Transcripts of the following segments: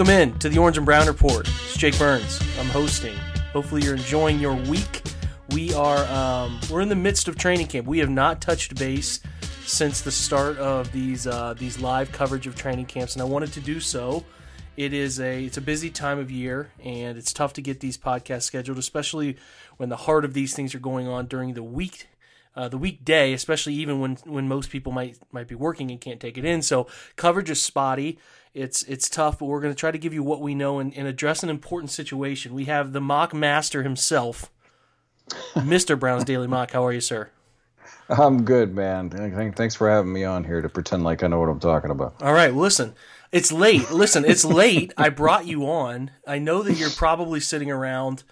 Welcome in to the Orange and Brown Report. It's Jake Burns. I'm hosting. Hopefully, you're enjoying your week. We are um, we're in the midst of training camp. We have not touched base since the start of these uh, these live coverage of training camps, and I wanted to do so. It is a it's a busy time of year, and it's tough to get these podcasts scheduled, especially when the heart of these things are going on during the week uh, the weekday, especially even when when most people might might be working and can't take it in. So coverage is spotty. It's it's tough, but we're going to try to give you what we know and, and address an important situation. We have the mock master himself, Mister Brown's Daily Mock. How are you, sir? I'm good, man. Thanks for having me on here to pretend like I know what I'm talking about. All right, listen. It's late. Listen, it's late. I brought you on. I know that you're probably sitting around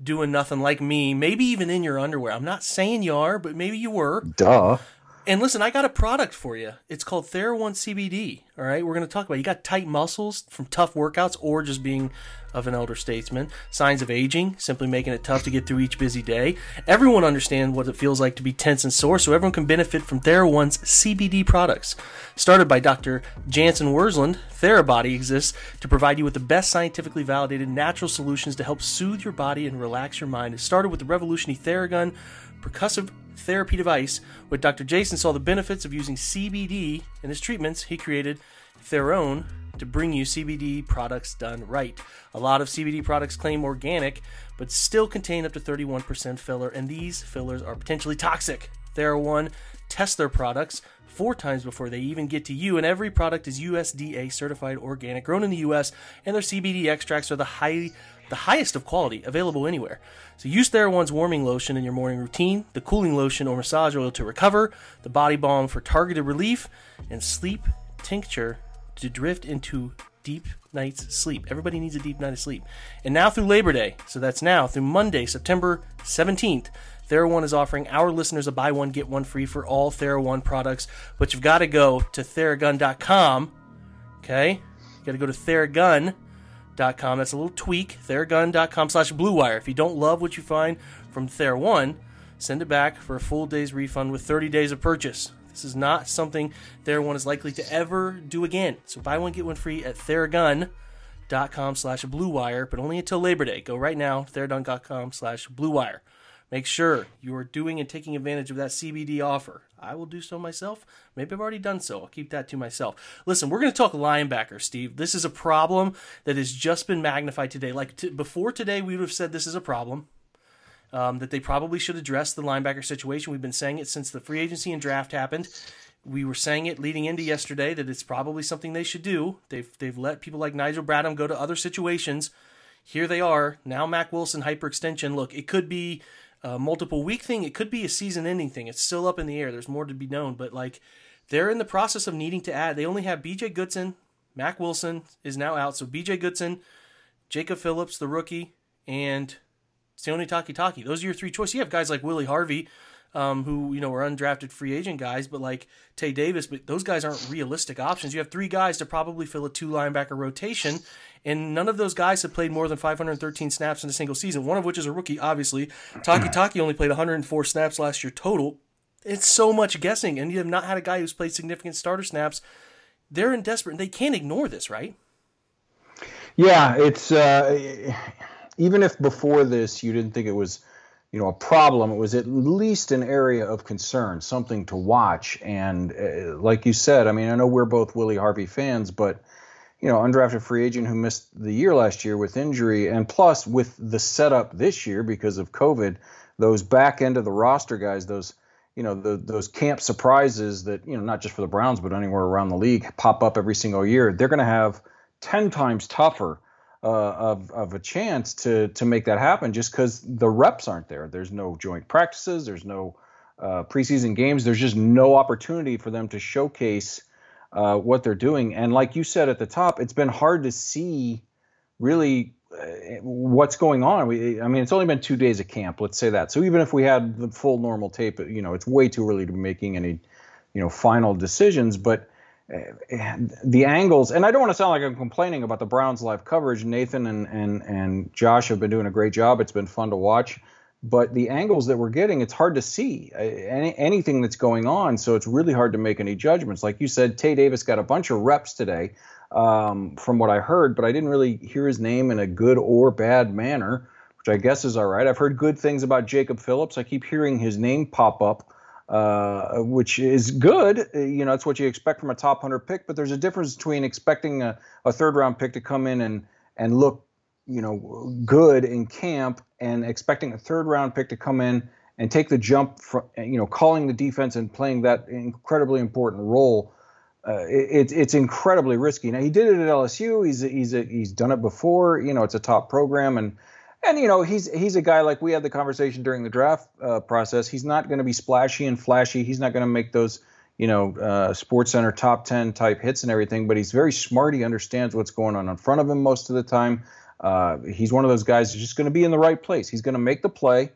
doing nothing like me, maybe even in your underwear. I'm not saying you are, but maybe you were. Duh. And listen, I got a product for you. It's called TheraOne CBD. All right, we're going to talk about. You got tight muscles from tough workouts, or just being of an elder statesman. Signs of aging, simply making it tough to get through each busy day. Everyone understands what it feels like to be tense and sore, so everyone can benefit from TheraOne's CBD products. Started by Dr. Jason Wersland, TheraBody exists to provide you with the best scientifically validated natural solutions to help soothe your body and relax your mind. It started with the revolutionary Theragun percussive therapy device. When Dr. Jason saw the benefits of using CBD in his treatments, he created TheraOne to bring you CBD products done right. A lot of CBD products claim organic, but still contain up to 31% filler, and these fillers are potentially toxic. TheraOne tests their products four times before they even get to you, and every product is USDA certified organic, grown in the US, and their CBD extracts are the high, the highest of quality available anywhere. So use TheraOne's warming lotion in your morning routine, the cooling lotion or massage oil to recover, the body balm for targeted relief, and sleep tincture to drift into deep night's sleep. Everybody needs a deep night of sleep. And now through Labor Day, so that's now through Monday, September 17th, TheraOne is offering our listeners a buy one, get one free for all TheraOne products. But you've got to go to theragun.com. Okay? You got to go to theragun.com. That's a little tweak. Theragun.com slash Blue Wire. If you don't love what you find from TheraOne, send it back for a full day's refund with 30 days of purchase. This is not something TheraOne is likely to ever do again. So buy one, get one free at theragun.com slash Blue Wire, but only until Labor Day. Go right now, theragun.com slash Blue Wire. Make sure you are doing and taking advantage of that CBD offer. I will do so myself. Maybe I've already done so. I'll keep that to myself. Listen, we're going to talk linebacker, Steve. This is a problem that has just been magnified today. Like t- before today, we would have said this is a problem. Um, that they probably should address the linebacker situation. We've been saying it since the free agency and draft happened. We were saying it leading into yesterday that it's probably something they should do. They've they've let people like Nigel Bradham go to other situations. Here they are now. Mack Wilson hyperextension. Look, it could be a multiple week thing. It could be a season ending thing. It's still up in the air. There's more to be known, but like they're in the process of needing to add. They only have B.J. Goodson, Mack Wilson is now out, so B.J. Goodson, Jacob Phillips, the rookie, and Sione Takitaki. Those are your three choices. You have guys like Willie Harvey, um, who you know are undrafted free agent guys, but like Tae Davis, but those guys aren't realistic options. You have three guys to probably fill a two linebacker rotation, and none of those guys have played more than 513 snaps in a single season. One of which is a rookie, obviously. Takitaki only played 104 snaps last year total. It's so much guessing, and you have not had a guy who's played significant starter snaps. They're in desperate. They can't ignore this, right? Yeah, it's uh, even if before this you didn't think it was, you know, a problem, it was at least an area of concern, something to watch. And uh, like you said, I mean, I know we're both Willie Harvey fans, but you know, undrafted free agent who missed the year last year with injury, and plus with the setup this year because of COVID, those back end of the roster guys, those you know, the, those camp surprises that you know, not just for the Browns but anywhere around the league, pop up every single year. They're going to have ten times tougher uh, of of a chance to to make that happen just because the reps aren't there. There's no joint practices. There's no uh, preseason games. There's just no opportunity for them to showcase uh, what they're doing. And like you said at the top, it's been hard to see really uh, what's going on. We, I mean, it's only been two days of camp. Let's say that. So even if we had the full normal tape, you know, it's way too early to be making any, you know, final decisions. But the angles, and I don't want to sound like I'm complaining about the Browns live coverage. Nathan and and and Josh have been doing a great job. It's been fun to watch but the angles that we're getting, it's hard to see uh, any, anything that's going on. So it's really hard to make any judgments. Like you said, Tae Davis got a bunch of reps today, um, from what I heard, but I didn't really hear his name in a good or bad manner, which I guess is all right. I've heard good things about Jacob Phillips. I keep hearing his name pop up. Uh, which is good. Uh, you know, that's what you expect from a top 100 pick. But there's a difference between expecting a, a third round pick to come in and and look you know, good in camp and expecting a third round pick to come in and take the jump from, you know, calling the defense and playing that incredibly important role. Uh, it, it's incredibly risky. Now he did it at LSU. He's he's he's done it before. You know, it's a top program, and and you know he's he's a guy like we had the conversation during the draft uh, process. He's not going to be splashy and flashy. He's not going to make those you know uh, Sports Center top ten type hits and everything. But he's very smart. He understands what's going on in front of him most of the time. Uh, he's one of those guys who's just going to be in the right place. He's going to make the play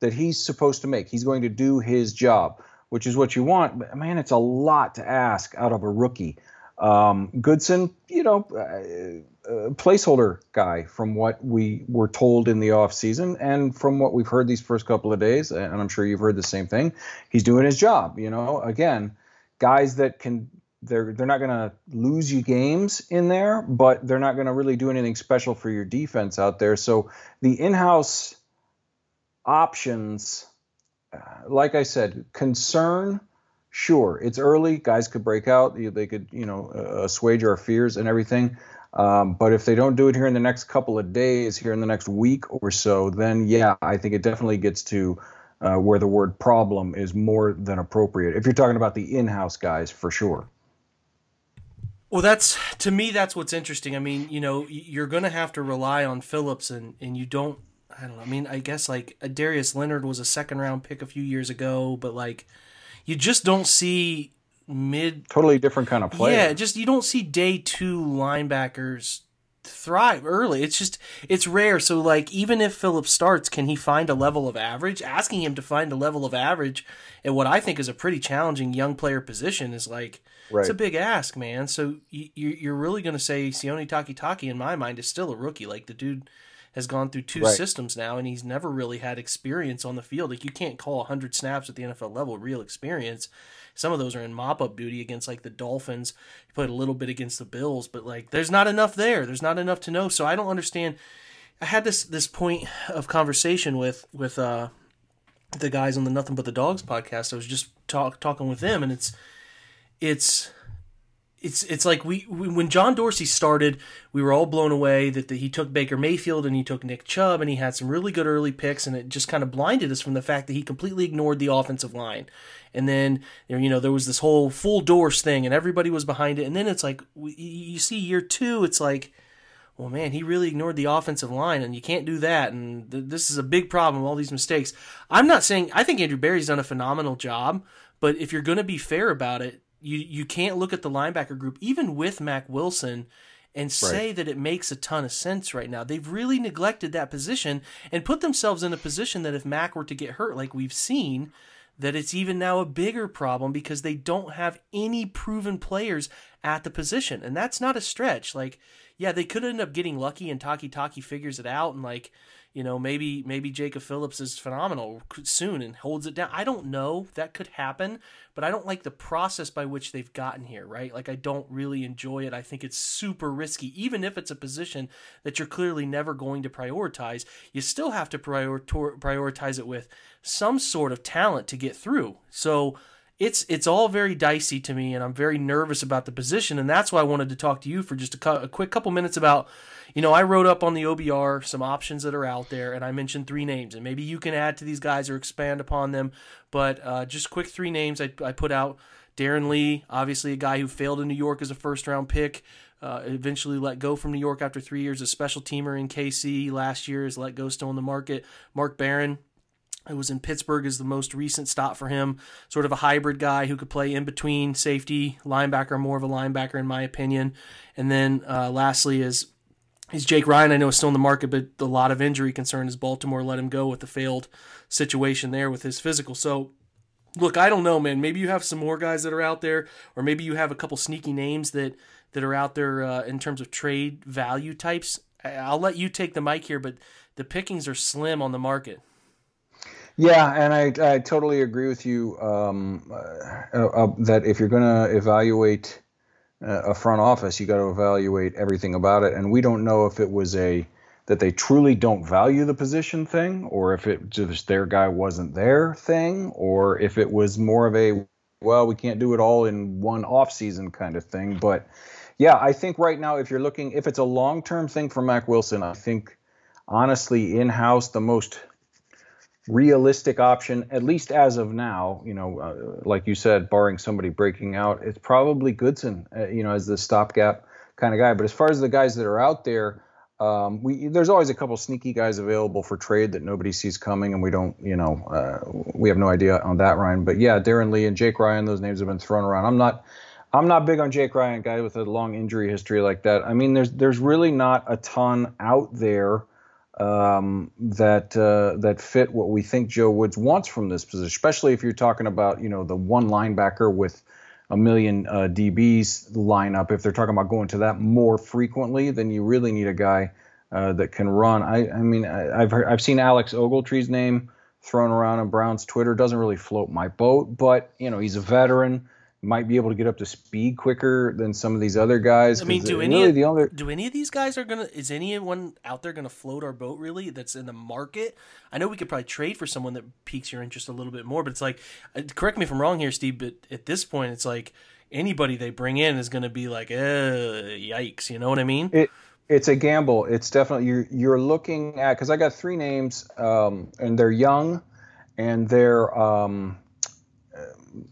that he's supposed to make. He's going to do his job, which is what you want. But man, it's a lot to ask out of a rookie. Um, Goodson, you know, uh, placeholder guy from what we were told in the offseason and from what we've heard these first couple of days, and I'm sure you've heard the same thing. He's doing his job, you know, again, guys that can they're they're not going to lose you games in there, but they're not going to really do anything special for your defense out there. So the in-house options, uh, like I said, concern. Sure, it's early. Guys could break out. They could, you know, uh, assuage our fears and everything. Um, but if they don't do it here in the next couple of days, here in the next week or so, then yeah, I think it definitely gets to uh, where the word problem is more than appropriate. If you're talking about the in-house guys, for sure. Well, that's to me. That's what's interesting. I mean, you know, you're going to have to rely on Phillips, and and you don't. I don't know. I mean, I guess like Darius Leonard was a second round pick a few years ago, but like, you just don't see mid totally different kind of player. Yeah, just you don't see day two linebackers thrive early. It's just it's rare. So like even if Phillips starts, can he find a level of average? Asking him to find a level of average at what I think is a pretty challenging young player position is like Right. It's a big ask, man. So you, you're really going to say Sione Takitaki, in my mind, is still a rookie. Like the dude has gone through two right. systems now, and he's never really had experience on the field. Like you can't call 100 snaps at the NFL level real experience. Some of those are in mop up duty against like the Dolphins. He played a little bit against the Bills, but like there's not enough there. There's not enough to know. So I don't understand. I had this this point of conversation with with uh the guys on the Nothing But the Dogs podcast. I was just talk, talking with them, and it's it's it's it's like we, we, when John Dorsey started, we were all blown away that the, he took Baker Mayfield and he took Nick Chubb and he had some really good early picks and it just kind of blinded us from the fact that he completely ignored the offensive line. And then you know there was this whole full doors thing and everybody was behind it. And then it's like you see year two, it's like, well man, he really ignored the offensive line and you can't do that. And th- this is a big problem. All these mistakes. I'm not saying I think Andrew Berry's done a phenomenal job, but if you're going to be fair about it you you can't look at the linebacker group even with Mack Wilson and say right. that it makes a ton of sense right now. They've really neglected that position and put themselves in a position that if Mack were to get hurt, like we've seen, that it's even now a bigger problem because they don't have any proven players at the position. And that's not a stretch. Like, yeah, they could end up getting lucky and Takitaki figures it out and like, you know, maybe maybe Jacob Phillips is phenomenal soon and holds it down. I don't know. That could happen, but I don't like the process by which they've gotten here, right? Like I don't really enjoy it. I think it's super risky even if it's a position that you're clearly never going to prioritize. You still have to prior- prioritize it with some sort of talent to get through. So, it's it's all very dicey to me, and I'm very nervous about the position, and that's why I wanted to talk to you for just a, cu- a quick couple minutes about, you know, I wrote up on the OBR some options that are out there, and I mentioned three names, and maybe you can add to these guys or expand upon them, but uh, just quick three names I, I put out. Darron Lee, obviously a guy who failed in New York as a first round pick, uh, eventually let go from New York after three years, a special teamer in KC last year, is let go still in the market. Mark Barron, it was in Pittsburgh is the most recent stop for him. Sort of a hybrid guy who could play in between safety, linebacker, more of a linebacker in my opinion. And then uh, lastly is is Jake Ryan. I know is still in the market, but a lot of injury concern as Baltimore let him go with the failed situation there with his physical. So look, I don't know, man. Maybe you have some more guys that are out there, or maybe you have a couple sneaky names that that are out there uh, in terms of trade value types. I'll let you take the mic here, but the pickings are slim on the market. Yeah, and I, I totally agree with you um, uh, uh, that if you're going to evaluate uh, a front office, you got to evaluate everything about it. And we don't know if it was a that they truly don't value the position thing, or if it just their guy wasn't there thing, or if it was more of a well, we can't do it all in one off season kind of thing. But yeah, I think right now, if you're looking, if it's a long term thing for Mack Wilson, I think honestly, in house, the most realistic option, at least as of now, you know, uh, like you said, barring somebody breaking out, it's probably Goodson, uh, you know, as the stopgap kind of guy. But as far as the guys that are out there, um, we there's always a couple sneaky guys available for trade that nobody sees coming, and we don't, you know, uh, we have no idea on that, Ryan. But yeah, Darron Lee and Jake Ryan, those names have been thrown around. I'm not. I'm not big on Jake Ryan, guy with a long injury history like that. I mean, there's there's really not a ton out there um, that uh, that fit what we think Joe Woods wants from this position, especially if you're talking about you know the one linebacker with a million uh, DBs lineup. If they're talking about going to that more frequently, then you really need a guy uh, that can run. I, I mean, I, have I've seen Alex Ogletree's name thrown around on Brown's Twitter. Doesn't really float my boat, but you know he's a veteran might be able to get up to speed quicker than some of these other guys. I mean, do any really of, the other do any of these guys are gonna? Is anyone out there gonna float our boat? Really, that's in the market. I know we could probably trade for someone that piques your interest a little bit more, but it's like, uh, correct me if I'm wrong here, Steve. But at this point, it's like anybody they bring in is gonna be like, yikes. You know what I mean? It, it's a gamble. It's definitely you're you're looking at because I got three names, um, and they're young, and they're um,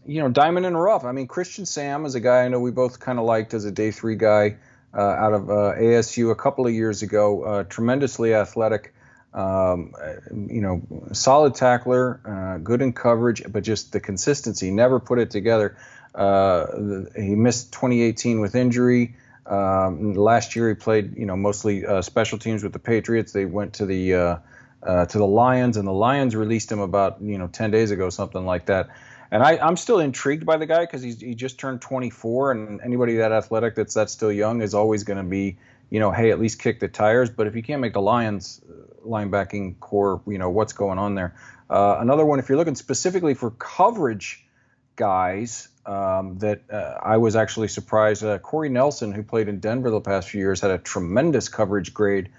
you know, diamond in the rough. I mean, Christian Sam is a guy I know we both kind of liked as a day three guy uh, out of uh, ASU a couple of years ago. Uh, tremendously athletic, um, you know, solid tackler, uh, good in coverage, but just the consistency, never put it together. Uh, the, he missed 2018 with injury. Um, last year he played, you know, mostly uh, special teams with the Patriots. They went to the to the Lions, and the Lions released him about you know 10 days ago, something like that and I, am still intrigued by the guy because he just turned 24, and anybody that athletic that's that still young is always going to be, you know, hey, at least kick the tires. But if you can't make the Lions uh, linebacking corps, you know, what's going on there? Uh, another one, if you're looking specifically for coverage guys, um, that uh, I was actually surprised. Uh, Corey Nelson, who played in Denver the past few years, had a tremendous coverage grade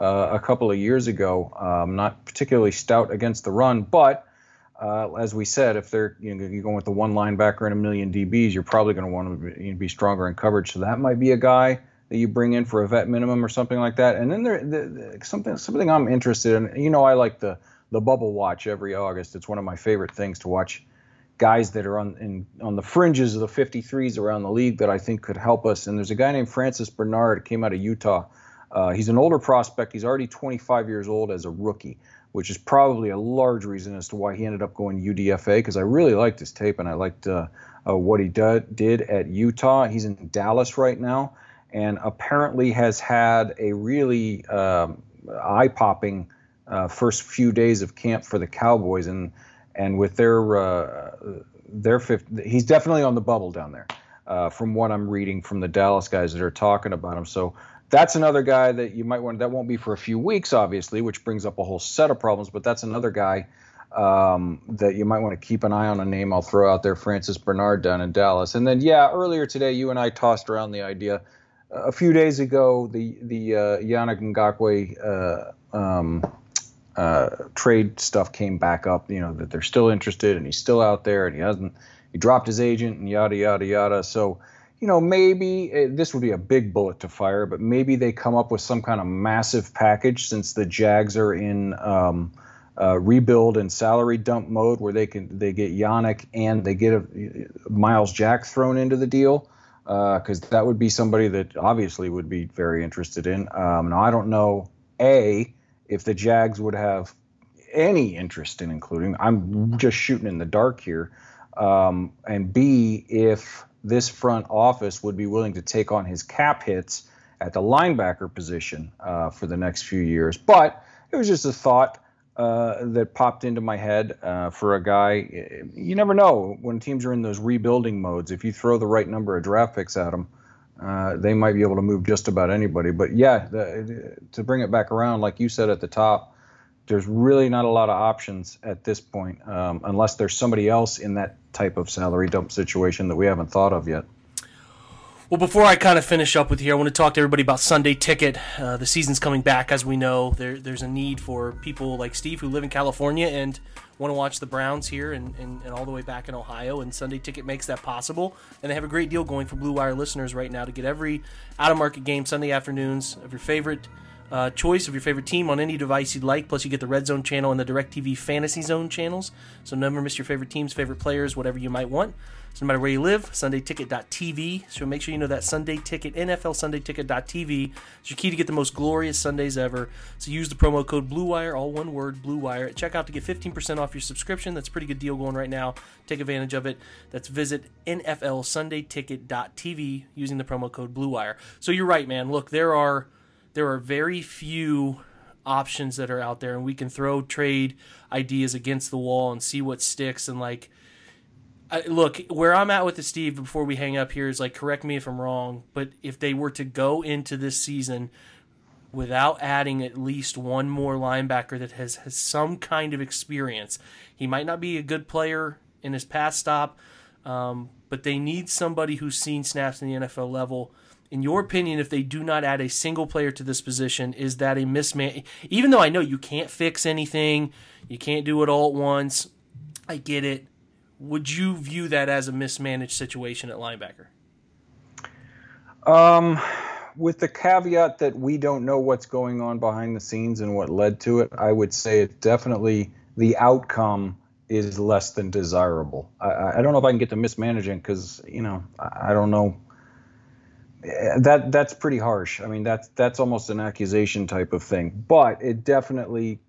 uh, a couple of years ago. Um, not particularly stout against the run, but uh, as we said, if they're you know, you're going with the one linebacker and a million DBs, you're probably going to want to be, stronger in coverage. So that might be a guy that you bring in for a vet minimum or something like that. And then there the, the, something something I'm interested in. You know, I like the the bubble watch every August. It's one of my favorite things to watch guys that are on in, on the fringes of the 53s around the league that I think could help us. And there's a guy named Francis Bernard came out of Utah. Uh, he's an older prospect. He's already 25 years old as a rookie which is probably a large reason as to why he ended up going UDFA because I really liked his tape and I liked uh, uh, what he did, at Utah. He's in Dallas right now and apparently has had a really um, eye popping uh, first few days of camp for the Cowboys. And, and with their, uh, their fifth, he's definitely on the bubble down there. uh, from what I'm reading from the Dallas guys that are talking about him. So that's another guy that you might want. That won't be for a few weeks, obviously, which brings up a whole set of problems. But that's another guy um, that you might want to keep an eye on. A name I'll throw out there, Francis Bernard down in Dallas. And then, yeah, earlier today, you and I tossed around the idea. A few days ago, the the uh, Yannick Ngakoue uh, um, uh, trade stuff came back up. You know that they're still interested, and he's still out there, and he hasn't. He dropped his agent, and yada yada yada. So you know, maybe uh, this would be a big bullet to fire, but maybe they come up with some kind of massive package since the Jags are in um, uh, rebuild and salary dump mode, where they can they get Yannick and they get a, Myles Jack thrown into the deal because uh, that would be somebody that obviously would be very interested in. Um, now I don't know a if the Jags would have any interest in including. I'm just shooting in the dark here. Um, and B if this front office would be willing to take on his cap hits at the linebacker position uh, for the next few years. But it was just a thought uh, that popped into my head uh, for a guy. You never know when teams are in those rebuilding modes. If you throw the right number of draft picks at them, uh, they might be able to move just about anybody. But yeah, the, to bring it back around, like you said at the top, there's really not a lot of options at this point, um, unless there's somebody else in that type of salary dump situation that we haven't thought of yet. Well, before I kind of finish up with here, I want to talk to everybody about Sunday Ticket. Uh, the season's coming back, as we know. There, there's a need for people like Steve who live in California and want to watch the Browns here and, and, and, all the way back in Ohio. And Sunday Ticket makes that possible. And they have a great deal going for Blue Wire listeners right now to get every out of market game Sunday afternoons of your favorite uh, choice of your favorite team on any device you'd like. Plus, you get the Red Zone channel and the DirecTV Fantasy Zone channels. So never miss your favorite teams, favorite players, whatever you might want. So no matter where you live, SundayTicket.tv. So make sure you know that Sunday Ticket, NFL SundayTicket.tv is your key to get the most glorious Sundays ever. So use the promo code BlueWire, all one word, BlueWire, at checkout to get 15% off your subscription. That's a pretty good deal going right now. Take advantage of it. That's visit NFL SundayTicket.tv using the promo code BlueWire. So you're right, man. Look, there are there are very few options that are out there, and we can throw trade ideas against the wall and see what sticks. And like, I, look, where I'm at with the Steve before we hang up here is like, correct me if I'm wrong, but if they were to go into this season without adding at least one more linebacker that has, has some kind of experience, he might not be a good player in his past stop, um, but they need somebody who's seen snaps in the NFL level in your opinion, if they do not add a single player to this position, is that a mismatch? Even though I know you can't fix anything, you can't do it all at once. I get it. Would you view that as a mismanaged situation at linebacker? Um, with the caveat that we don't know what's going on behind the scenes and what led to it, I would say it definitely the outcome is less than desirable. I, I don't know if I can get to mismanaging because you know I, I don't know that that's pretty harsh. I mean, that's that's almost an accusation type of thing. But it definitely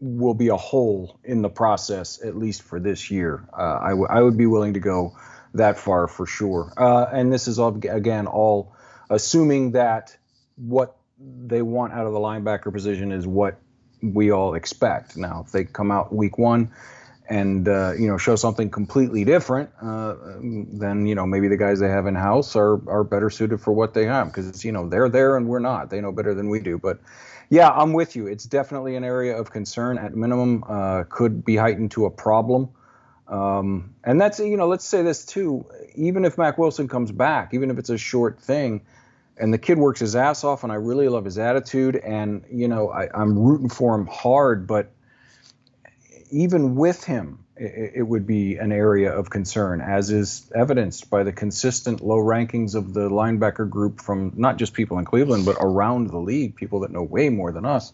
will be a hole in the process, at least for this year. Uh, I, w- I would be willing to go that far for sure. Uh, and this is all, again all assuming that what they want out of the linebacker position is what we all expect. Now, if they come out week one and uh, you know show something completely different, uh, then you know maybe the guys they have in house are are better suited for what they have because you know they're there and we're not. They know better than we do. But yeah, I'm with you. It's definitely an area of concern. At minimum, uh, could be heightened to a problem. Um, and that's you know let's say this too. Even if Mack Wilson comes back, even if it's a short thing. And the kid works his ass off, and I really love his attitude. And you know, I, I'm rooting for him hard, but even with him, it, it, would be an area of concern, as is evidenced by the consistent low rankings of the linebacker group from not just people in Cleveland, but around the league, people that know way more than us,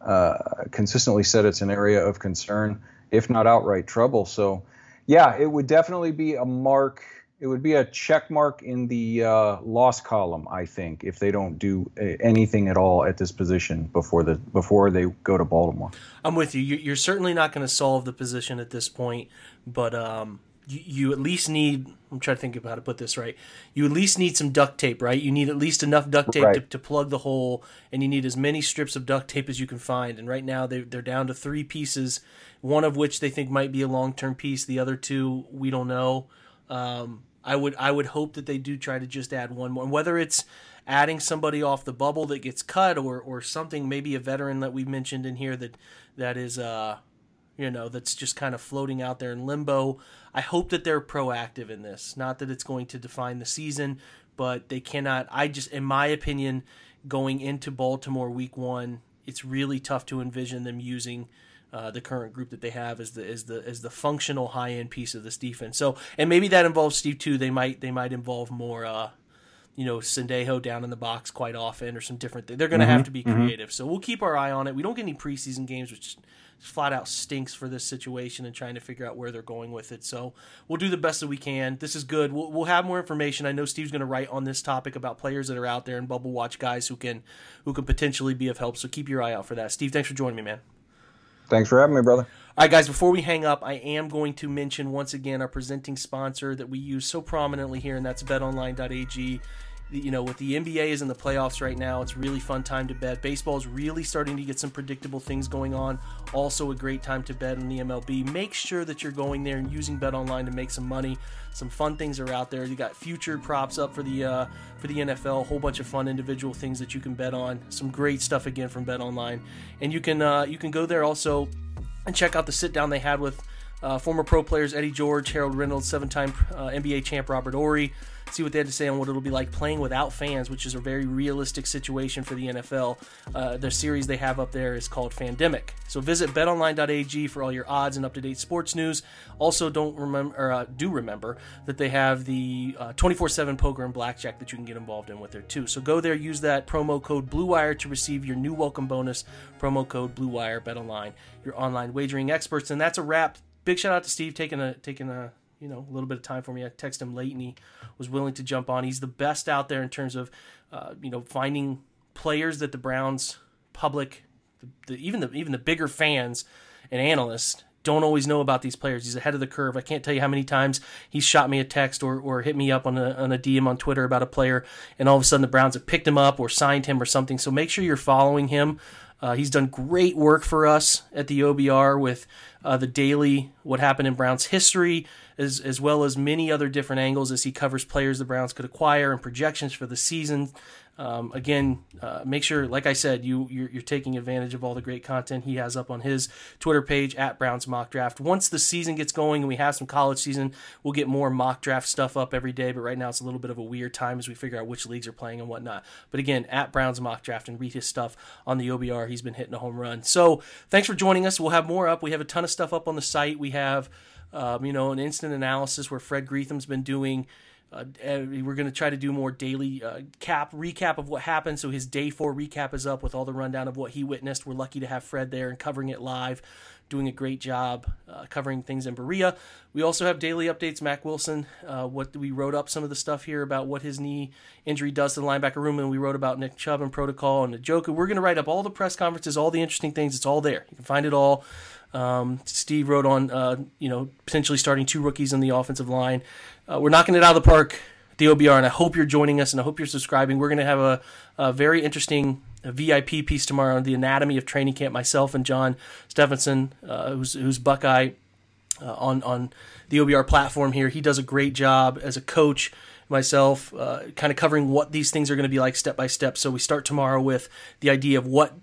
uh, consistently said it's an area of concern, if not outright trouble. So, yeah, it would definitely be a mark it would be a check mark in the uh, loss column, I think, if they don't do uh, anything at all at this position before the before they go to Baltimore. I'm with you. You're certainly not going to solve the position at this point, but um, you, you, at least need. I'm trying to think about how to put this right. You at least need some duct tape, right? You need at least enough duct tape right. to, to, plug the hole, and you need as many strips of duct tape as you can find. And right now, they, they're down to three pieces, one of which they think might be a long term piece. The other two, we don't know. Um, I would I would hope that they do try to just add one more, whether it's adding somebody off the bubble that gets cut or or something, maybe a veteran that we've mentioned in here that that is uh you know that's just kind of floating out there in limbo. I hope that they're proactive in this. Not that it's going to define the season, but they cannot. I just, in my opinion, going into Baltimore week one, it's really tough to envision them using. Uh, the current group that they have is the is the is the functional high end piece of this defense. So, and maybe that involves Steve too. They might they might involve more, uh, you know, Sendejo down in the box quite often, or some different. Things. They're going to mm-hmm, have to be mm-hmm. creative. Mm-hmm. So we'll keep our eye on it. We don't get any preseason games, which flat out stinks for this situation and trying to figure out where they're going with it. So we'll do the best that we can. This is good. We'll, we'll have more information. I know Steve's going to write on this topic about players that are out there and bubble watch guys who can who can potentially be of help. So keep your eye out for that. Steve, thanks for joining me, man. Thanks for having me, brother. All right, guys, before we hang up, I am going to mention once again our presenting sponsor that we use so prominently here, and that's betonline.ag you know, with the NBA is in the playoffs right now, it's really fun time to bet. Baseball is really starting to get some predictable things going on. Also, a great time to bet in the MLB. Make sure that you're going there and using Bet Online to make some money. Some fun things are out there. You got future props up for the uh, for the NFL. A whole bunch of fun individual things that you can bet on. Some great stuff again from Bet Online, and you can uh, you can go there also and check out the sit down they had with. Uh, former pro players Eddie George, Harold Reynolds, seven time uh, NBA champ Robert Horry, see what they had to say on what it'll be like playing without fans, which is a very realistic situation for the NFL. Uh, the series they have up there is called Fandemic. So visit betonline.ag for all your odds and up-to-date sports news. Also, don't remember, or, uh, do remember that they have the 24/7 uh, poker and blackjack that you can get involved in with there too. So go there, use that promo code BlueWire to receive your new welcome bonus. Promo code BlueWire. BetOnline, your online wagering experts, and that's a wrap. Big shout out to Steve taking a taking a you know a little bit of time for me. I texted him late, and he was willing to jump on. He's the best out there in terms of uh, you know finding players that the Browns public, the, the, even the even the bigger fans and analysts don't always know about these players. He's ahead of the curve. I can't tell you how many times he's shot me a text or, or hit me up on a, on a DM on Twitter about a player, and all of a sudden the Browns have picked him up or signed him or something. So make sure you're following him. Uh, he's done great work for us at the OBR with uh, the daily what happened in Browns history, as as well as many other different angles as he covers players the Browns could acquire and projections for the season. Um, again, uh, make sure, like I said, you you're, you're, taking advantage of all the great content he has up on his Twitter page at Browns Mock Draft. Once the season gets going and we have some college season, we'll get more mock draft stuff up every day. But right now, it's a little bit of a weird time as we figure out which leagues are playing and whatnot. But again, at Browns Mock Draft and read his stuff on the OBR. He's been hitting a home run. So thanks for joining us. We'll have more up. We have a ton of stuff up on the site. We have um, you know, an instant analysis where Fred Greetham's been doing. Uh, we're going to try to do more daily uh, cap recap of what happened. So his day four recap is up with all the rundown of what he witnessed. We're lucky to have Fred there and covering it live, doing a great job uh, covering things in Berea. We also have daily updates. Mack Wilson, uh, what we wrote up some of the stuff here about what his knee injury does to the linebacker room, and we wrote about Nick Chubb and protocol and the joke. We're going to write up all the press conferences, all the interesting things. It's all there. You can find it all. Um, Steve wrote on, uh, you know, potentially starting two rookies in the offensive line. Uh, we're knocking it out of the park, the OBR, and I hope you're joining us and I hope you're subscribing. We're going to have a, a, very interesting VIP piece tomorrow on the anatomy of training camp. Myself and John Stephenson, uh, who's, who's Buckeye uh, on on the OBR platform here. He does a great job as a coach myself, uh, kind of covering what these things are going to be like step by step. So we start tomorrow with the idea of what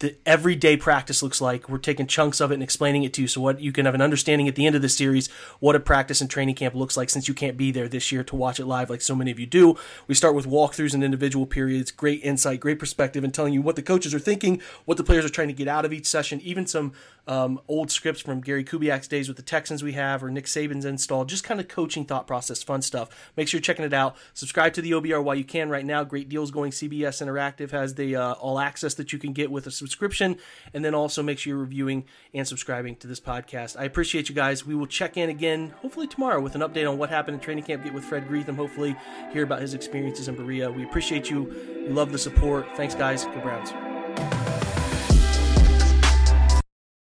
the everyday practice looks like. We're taking chunks of it and explaining it to you so what you can have an understanding at the end of the series what a practice and training camp looks like since you can't be there this year to watch it live like so many of you do. We start with walkthroughs and individual periods, great insight, great perspective and telling you what the coaches are thinking, what the players are trying to get out of each session, even some um, old scripts from Gary Kubiak's days with the Texans we have, or Nick Saban's install, just kind of coaching thought process, fun stuff. Make sure you're checking it out. Subscribe to the OBR while you can right now. Great deals going. CBS Interactive has the uh, all access that you can get with a subscription, and then also make sure you're reviewing and subscribing to this podcast. I appreciate you guys. We will check in again, hopefully tomorrow, with an update on what happened in training camp. Get with Fred Greetham, hopefully hear about his experiences in Berea. We appreciate you. Love the support. Thanks, guys. Go Browns.